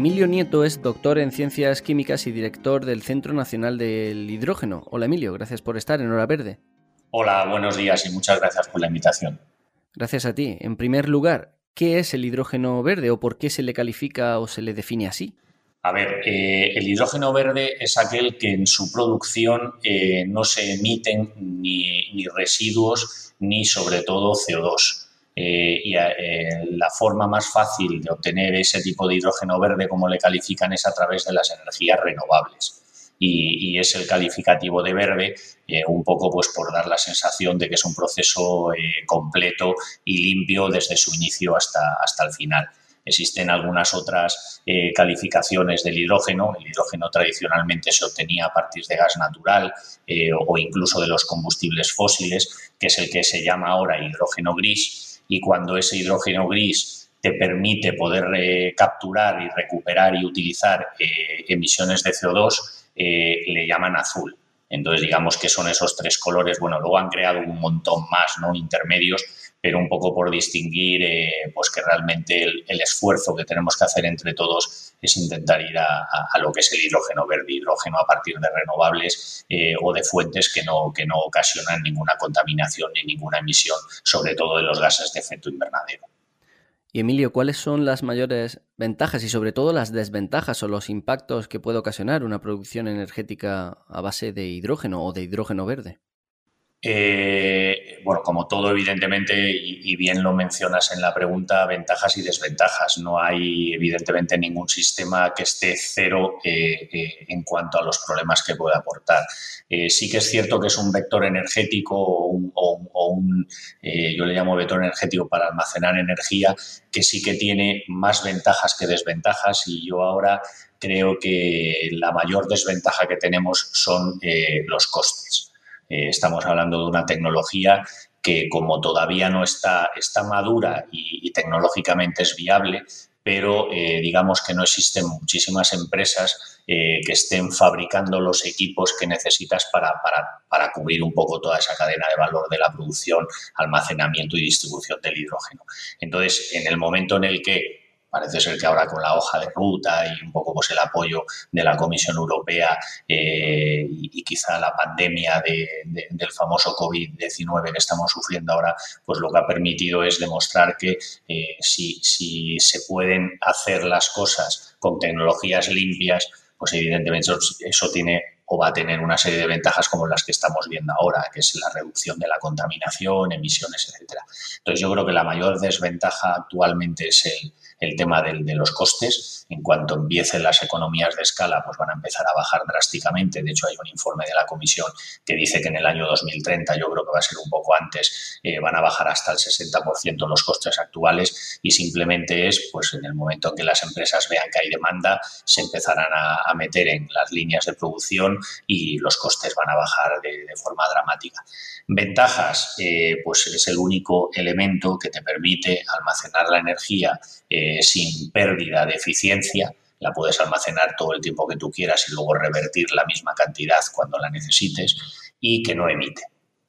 Emilio Nieto es doctor en ciencias químicas y director del Centro Nacional del Hidrógeno. Hola Emilio, gracias por estar en Hora Verde. Hola, buenos días y muchas gracias por la invitación. Gracias a ti. En primer lugar, ¿qué es el hidrógeno verde o por qué se le califica o se le define así? A ver, eh, el hidrógeno verde es aquel que en su producción eh, no se emiten ni, residuos ni sobre todo CO2. Eh, y la forma más fácil de obtener ese tipo de hidrógeno verde, como le califican, es a través de las energías renovables y, es el calificativo de verde, eh, un poco pues por dar la sensación de que es un proceso eh, completo y limpio desde su inicio hasta, hasta el final. Existen algunas otras eh, calificaciones del hidrógeno. El hidrógeno tradicionalmente se obtenía a partir de gas natural o incluso de los combustibles fósiles, que es el que se llama ahora hidrógeno gris. Y cuando ese hidrógeno gris te permite poder capturar y recuperar y utilizar emisiones de CO2, eh, le llaman azul. Entonces, digamos que son esos tres colores. Bueno, luego han creado un montón más, ¿no? Intermedios, pero un poco por distinguir, eh, pues que realmente el, esfuerzo que tenemos que hacer entre todos es intentar ir a, lo que es el hidrógeno verde, hidrógeno a partir de renovables eh, o de fuentes que no, que no ocasionan ninguna contaminación ni ninguna emisión, sobre todo de los gases de efecto invernadero. Y Emilio, ¿cuáles son las mayores ventajas y sobre todo las desventajas o los impactos que puede ocasionar una producción energética a base de hidrógeno o de hidrógeno verde? Eh, bueno, como todo, evidentemente, y, bien lo mencionas en la pregunta, ventajas y desventajas. No hay, evidentemente, ningún sistema que esté cero eh, eh, en cuanto a los problemas que puede aportar. sí que es cierto que es un vector energético o un, yo le llamo vector energético para almacenar energía, que sí que tiene más ventajas que desventajas y yo ahora creo que la mayor desventaja que tenemos son los costes. Eh, estamos hablando de una tecnología que como todavía no está, está madura y, tecnológicamente es viable, pero eh, digamos que no existen muchísimas empresas eh, que estén fabricando los equipos que necesitas para, para, cubrir un poco toda esa cadena de valor de la producción, almacenamiento y distribución del hidrógeno. Entonces, en el momento en el que Parece ser que ahora con la hoja de ruta y un poco pues, el apoyo de la Comisión Europea eh, y, quizá la pandemia del famoso COVID-19 que estamos sufriendo ahora, pues lo que ha permitido es demostrar que eh, si, si se pueden hacer las cosas con tecnologías limpias, pues evidentemente eso, tiene o va a tener una serie de ventajas como las que estamos viendo ahora, que es la reducción de la contaminación, emisiones, etcétera. Entonces yo creo que la mayor desventaja actualmente es el, el tema de los costes. En cuanto empiecen las economías de escala, pues van a empezar a bajar drásticamente. De hecho, hay un informe de la Comisión que dice que en el año 2030, yo creo que va a ser un poco antes, eh, van a bajar hasta el 60% los costes actuales y simplemente es, pues en el momento en que las empresas vean que hay demanda, se empezarán a, meter en las líneas de producción y los costes van a bajar de, forma dramática. Ventajas, eh, pues es el único elemento que te permite almacenar la energía eh, sin pérdida de eficiencia. La puedes almacenar todo el tiempo que tú quieras y luego revertir la misma cantidad cuando la necesites y que no emite.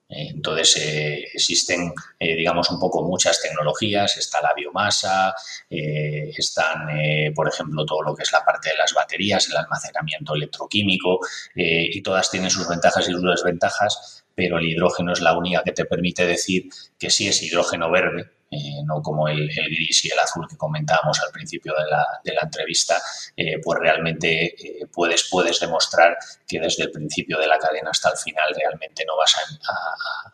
Eh, entonces eh, existen, digamos, un poco muchas tecnologías. Está la biomasa, están, por ejemplo, todo lo que es la parte de las baterías, el almacenamiento electroquímico, y todas tienen sus ventajas y sus desventajas, pero el hidrógeno es la única que te permite decir que sí es hidrógeno verde, eh, no como el, gris y el azul que comentábamos al principio de la, de la entrevista, eh, pues realmente eh, puedes, puedes demostrar que desde el principio de la cadena hasta el final realmente no vas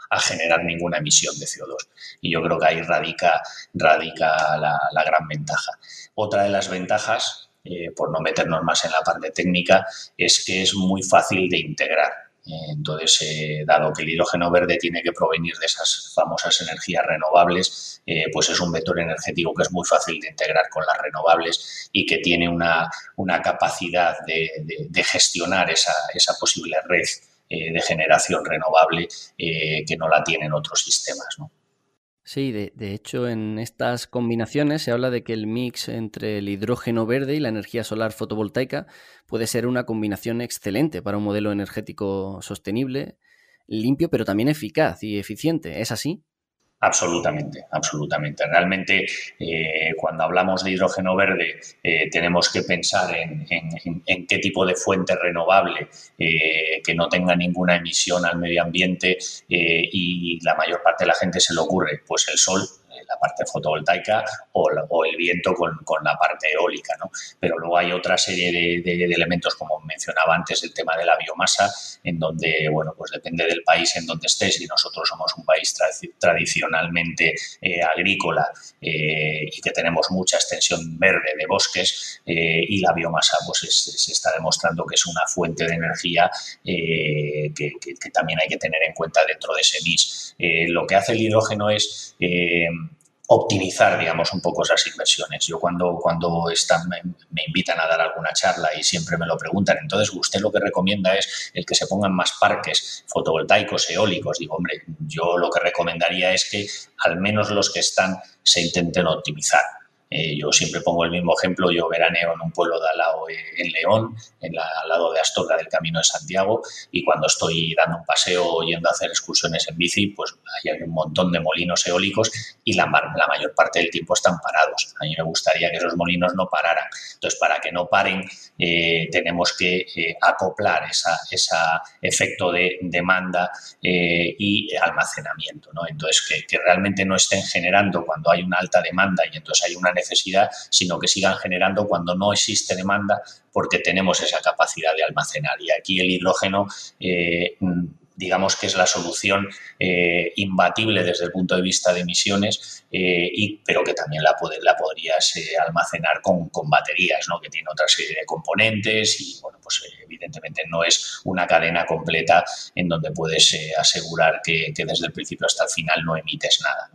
a, generar ninguna emisión de CO2. Y yo creo que ahí radica, radica la, la gran ventaja. Otra de las ventajas, por no meternos más en la parte técnica, es que es muy fácil de integrar. Entonces, eh, dado que el hidrógeno verde tiene que provenir de esas famosas energías renovables, eh, pues es un vector energético que es muy fácil de integrar con las renovables y que tiene una, capacidad de, gestionar esa, posible red eh, de generación renovable que no la tienen otros sistemas. ¿no? Sí, de, hecho en estas combinaciones se habla de que el mix entre el hidrógeno verde y la energía solar fotovoltaica puede ser una combinación excelente para un modelo energético sostenible, limpio, pero también eficaz y eficiente. ¿Es así? Absolutamente, absolutamente. Realmente, eh, cuando hablamos de hidrógeno verde, eh, tenemos que pensar en, qué tipo de fuente renovable eh, que no tenga ninguna emisión al medio ambiente y la mayor parte de la gente se le ocurre, pues el sol, la parte fotovoltaica o, el viento con, la parte eólica. ¿no? Pero luego hay otra serie de, elementos, como mencionaba antes, el tema de la biomasa, en donde, bueno, pues depende del país en donde estés y nosotros somos un país tradicionalmente eh, agrícola eh, y que tenemos mucha extensión verde de bosques eh, y la biomasa pues se está demostrando que es una fuente de energía que, también hay que tener en cuenta dentro de ese mix. lo que hace el hidrógeno es optimizar, digamos, un poco esas inversiones. Yo cuando, cuando están, me, invitan a dar alguna charla y siempre me lo preguntan, entonces usted lo que recomienda es el que se pongan más parques fotovoltaicos, eólicos. Digo, hombre, yo lo que recomendaría es que al menos los que están se intenten optimizar. Eh, yo siempre pongo el mismo ejemplo, yo veraneo en un pueblo de al lado, eh, en León, en al lado de Astorga del Camino de Santiago, y cuando estoy dando un paseo o yendo a hacer excursiones en bici, pues hay un montón de molinos eólicos y la, mayor parte del tiempo están parados. A mí me gustaría que esos molinos no pararan. Entonces, para que no paren, eh, tenemos que acoplar ese esa efecto de demanda y almacenamiento. ¿no? Entonces, que, que realmente no estén generando cuando hay una alta demanda y entonces hay una necesidad, sino que sigan generando cuando no existe demanda porque tenemos esa capacidad de almacenar. Y aquí el hidrógeno... Eh, digamos que es la solución eh, imbatible desde el punto de vista de emisiones, eh, pero que también la, la podrías almacenar con, baterías, ¿no? que tiene otra serie de componentes y, bueno, pues evidentemente no es una cadena completa en donde puedes asegurar que, desde el principio hasta el final no emites nada.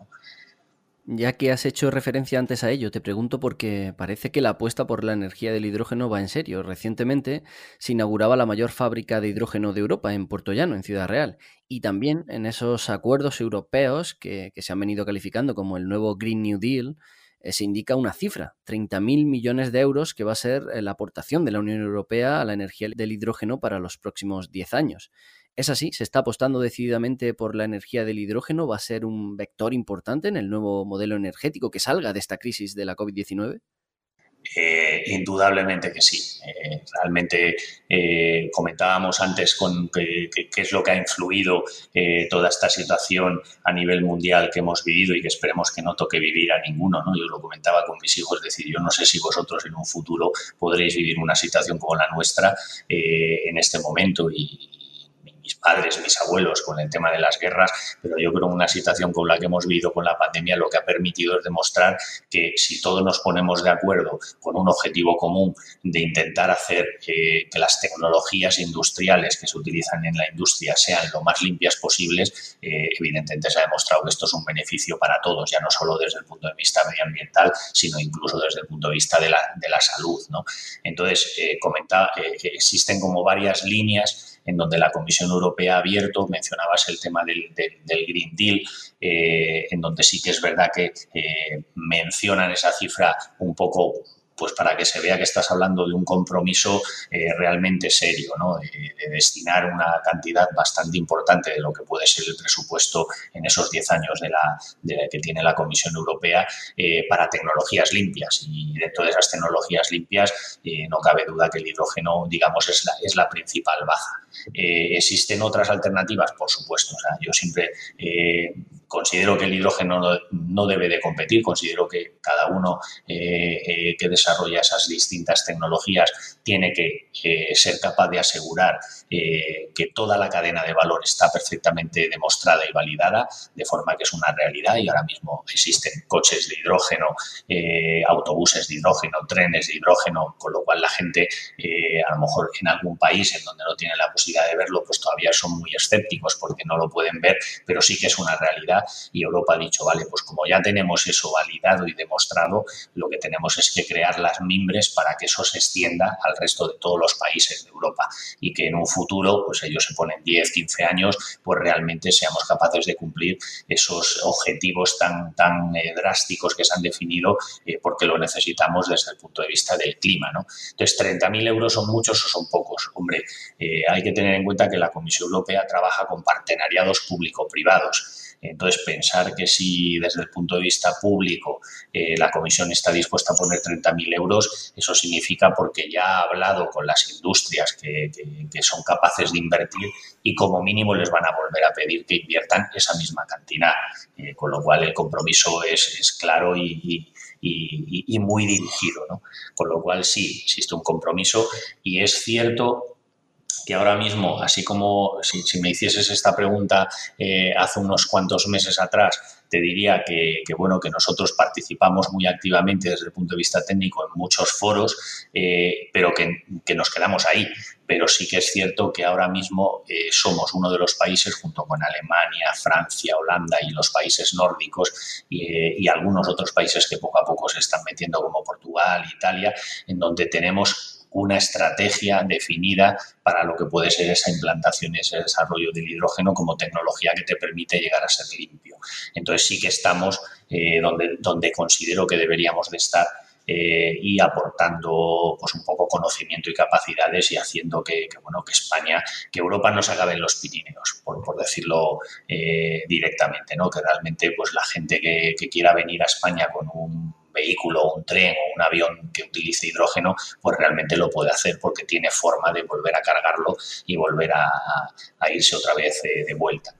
Ya que has hecho referencia antes a ello, te pregunto porque parece que la apuesta por la energía del hidrógeno va en serio. Recientemente se inauguraba la mayor fábrica de hidrógeno de Europa en Puerto Llano, en Ciudad Real. Y también en esos acuerdos europeos que, se han venido calificando como el nuevo Green New Deal, eh, se indica una cifra, 30.000 millones de euros, que va a ser eh, la aportación de la Unión Europea a la energía del hidrógeno para los próximos 10 años. Es así, se está apostando decididamente por la energía del hidrógeno, va a ser un vector importante en el nuevo modelo energético que salga de esta crisis de la COVID-19. Eh, indudablemente que sí. Eh, realmente eh, comentábamos antes con qué es lo que ha influido toda esta situación a nivel mundial que hemos vivido y que esperemos que no toque vivir a ninguno. ¿no? Yo lo comentaba con mis hijos, es decir, yo no sé si vosotros en un futuro podréis vivir una situación como la nuestra en este momento y, mis padres, mis abuelos con el tema de las guerras, pero yo creo que una situación con la que hemos vivido con la pandemia lo que ha permitido es demostrar que si todos nos ponemos de acuerdo con un objetivo común de intentar hacer que las tecnologías industriales que se utilizan en la industria sean lo más limpias posibles, eh, evidentemente se ha demostrado que esto es un beneficio para todos, ya no solo desde el punto de vista medioambiental, sino incluso desde el punto de vista de la, de la salud. ¿no? Entonces, eh, comentaba, eh, existen como varias líneas en donde la Comisión Europea ha abierto, mencionabas el tema del, Green Deal, eh, en donde sí que es verdad que eh, mencionan esa cifra un poco pues para que se vea que estás hablando de un compromiso eh, realmente serio, ¿no? de, destinar una cantidad bastante importante de lo que puede ser el presupuesto en esos 10 años de la, que tiene la Comisión Europea para tecnologías limpias. Y dentro de esas tecnologías limpias no cabe duda que el hidrógeno, digamos, es la, es la principal baja. ¿Existen otras alternativas? Por supuesto. O sea, yo siempre considero que el hidrógeno no, debe de competir, considero que cada uno que desarrolla esas distintas tecnologías tiene que ser capaz de asegurar eh, que toda la cadena de valor está perfectamente demostrada y validada, de forma que es una realidad y ahora mismo existen coches de hidrógeno, eh, autobuses de hidrógeno, trenes de hidrógeno, con lo cual la gente, eh, a lo mejor en algún país en donde no tiene la posibilidad de verlo, pues todavía son muy escépticos porque no lo pueden ver, pero sí que es una realidad y Europa ha dicho, vale, pues como ya tenemos eso validado y demostrado, lo que tenemos es que crear las mimbres para que eso se extienda al resto de todos los países de Europa y que en un futuro, pues ellos se ponen 10, 15 años, pues realmente seamos capaces de cumplir esos objetivos tan, tan eh, drásticos que se han definido eh, porque lo necesitamos desde el punto de vista del clima. ¿no? Entonces, 30.000 euros son muchos o son pocos. Hombre, eh, hay que tener en cuenta que la Comisión Europea trabaja con partenariados público-privados Entonces, pensar que si desde el punto de vista público eh, la Comisión está dispuesta a poner 30.000 euros, eso significa porque ya ha hablado con las industrias que, son capaces de invertir y como mínimo les van a volver a pedir que inviertan esa misma cantidad. Eh, con lo cual, el compromiso es, claro y, muy dirigido. ¿no? Con lo cual, sí, existe un compromiso y es cierto que ahora mismo, así como si, me hicieses esta pregunta eh, hace unos cuantos meses atrás, te diría que, bueno, que nosotros participamos muy activamente desde el punto de vista técnico en muchos foros, eh, pero que, nos quedamos ahí. Pero sí que es cierto que ahora mismo eh, somos uno de los países, junto con Alemania, Francia, Holanda y los países nórdicos y algunos otros países que poco a poco se están metiendo, como Portugal, Italia, en donde tenemos una estrategia definida para lo que puede ser esa implantación y ese desarrollo del hidrógeno como tecnología que te permite llegar a ser limpio. Entonces sí que estamos eh, donde, donde considero que deberíamos de estar eh, y aportando pues un poco conocimiento y capacidades y haciendo que, bueno que España que Europa no se acabe en los Pirineos por, decirlo eh, directamente no que realmente pues la gente que, que quiera venir a España con un vehículo, un tren o un avión que utilice hidrógeno, pues realmente lo puede hacer porque tiene forma de volver a cargarlo y volver a, irse otra vez eh, de vuelta.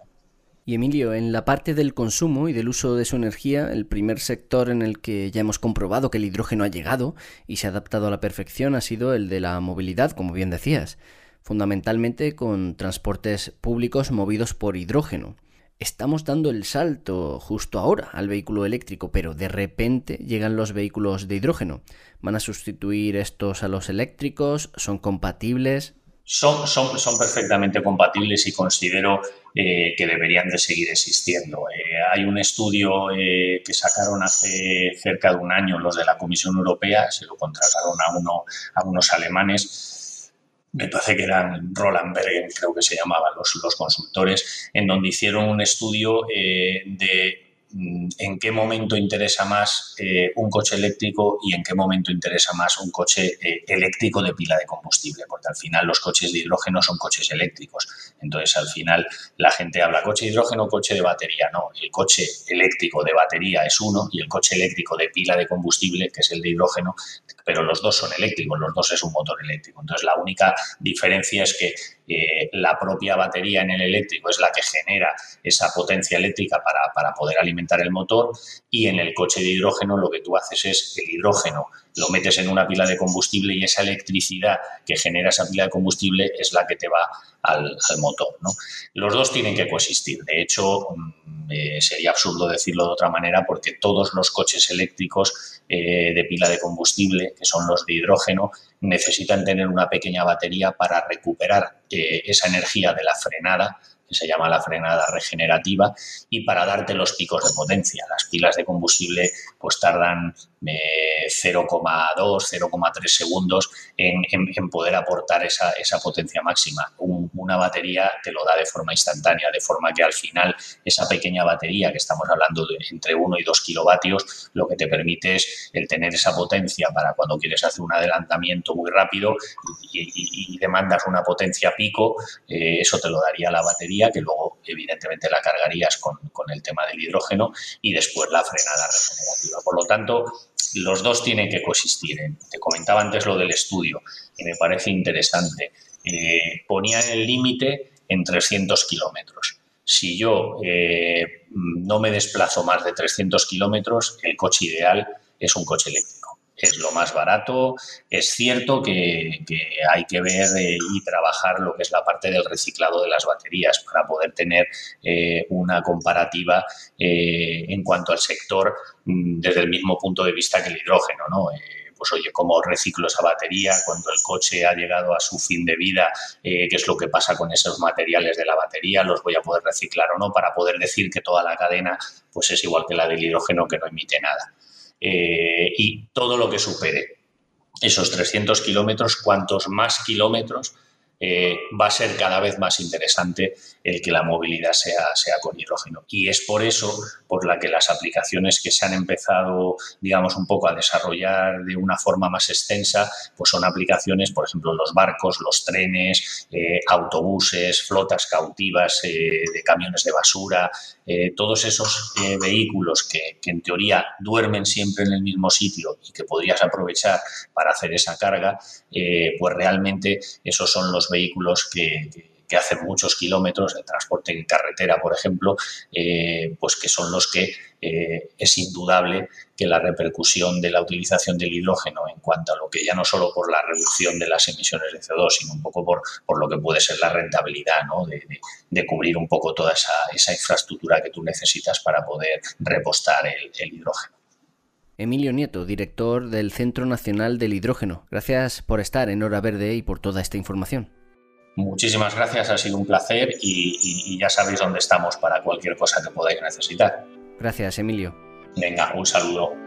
Y Emilio, en la parte del consumo y del uso de su energía, el primer sector en el que ya hemos comprobado que el hidrógeno ha llegado y se ha adaptado a la perfección ha sido el de la movilidad, como bien decías, fundamentalmente con transportes públicos movidos por hidrógeno estamos dando el salto justo ahora al vehículo eléctrico, pero de repente llegan los vehículos de hidrógeno. ¿Van a sustituir estos a los eléctricos? ¿Son compatibles? Son, son, son perfectamente compatibles y considero eh, que deberían de seguir existiendo. Eh, hay un estudio eh, que sacaron hace cerca de un año los de la Comisión Europea, se lo contrataron a, uno, a unos alemanes, me parece que eran Roland Bergen, creo que se llamaban los, los consultores, en donde hicieron un estudio eh, de en qué momento interesa más eh, un coche eléctrico y en qué momento interesa más un coche eh, eléctrico de pila de combustible, porque al final los coches de hidrógeno son coches eléctricos. Entonces, al final la gente habla coche de hidrógeno, coche de batería. No, el coche eléctrico de batería es uno y el coche eléctrico de pila de combustible, que es el de hidrógeno, pero los dos son eléctricos, los dos es un motor eléctrico. Entonces, la única diferencia es que la propia batería en el eléctrico es la que genera esa potencia eléctrica para, para poder alimentar el motor y en el coche de hidrógeno lo que tú haces es el hidrógeno lo metes en una pila de combustible y esa electricidad que genera esa pila de combustible es la que te va al, motor. ¿no? Los dos tienen que coexistir. De hecho, mm, eh, sería absurdo decirlo de otra manera porque todos los coches eléctricos eh, de pila de combustible, que son los de hidrógeno, necesitan tener una pequeña batería para recuperar eh, esa energía de la frenada se llama la frenada regenerativa, y para darte los picos de potencia. Las pilas de combustible pues tardan 0,2, 0,3 segundos en, poder aportar esa, potencia máxima. una batería te lo da de forma instantánea, de forma que al final esa pequeña batería, que estamos hablando de entre 1 y 2 kilovatios, lo que te permite es el tener esa potencia para cuando quieres hacer un adelantamiento muy rápido y, demandas una potencia pico, eh, eso te lo daría la batería, que luego evidentemente la cargarías con, con el tema del hidrógeno y después la frenada regenerativa. Por lo tanto, los dos tienen que coexistir. ¿eh? Te comentaba antes lo del estudio, y me parece interesante. Eh, ponían el límite en 300 kilómetros. Si yo eh, no me desplazo más de 300 kilómetros, el coche ideal es un coche eléctrico es lo más barato. Es cierto que, hay que ver eh, y trabajar lo que es la parte del reciclado de las baterías para poder tener eh, una comparativa eh, en cuanto al sector mm, desde el mismo punto de vista que el hidrógeno, ¿no? pues oye, ¿cómo reciclo esa batería cuando el coche ha llegado a su fin de vida? ¿Qué es lo que pasa con esos materiales de la batería? ¿Los voy a poder reciclar o no? Para poder decir que toda la cadena pues es igual que la del hidrógeno que no emite nada. Eh, y todo lo que supere esos 300 kilómetros, cuantos más kilómetros, eh, va a ser cada vez más interesante el que la movilidad sea, sea con hidrógeno. Y es por eso por la que las aplicaciones que se han empezado, digamos, un poco a desarrollar de una forma más extensa, pues son aplicaciones, por ejemplo, los barcos, los trenes, eh, autobuses, flotas cautivas eh, de camiones de basura, todos esos vehículos que en teoría duermen siempre en el mismo sitio y que podrías aprovechar para hacer esa carga, pues realmente esos son los vehículos que, hacen muchos kilómetros, de transporte en carretera, por ejemplo, eh, pues que son los que eh, es indudable que la repercusión de la utilización del hidrógeno en cuanto a lo que ya no solo por la reducción de las emisiones de CO2, sino un poco por, por lo que puede ser la rentabilidad, ¿no? de, cubrir un poco toda esa, esa, infraestructura que tú necesitas para poder repostar el, el hidrógeno. Emilio Nieto, director del Centro Nacional del Hidrógeno. Gracias por estar en Hora Verde y por toda esta información. Muchísimas gracias, ha sido un placer y, ya sabéis dónde estamos para cualquier cosa que podáis necesitar. Gracias, Emilio. Venga, un saludo.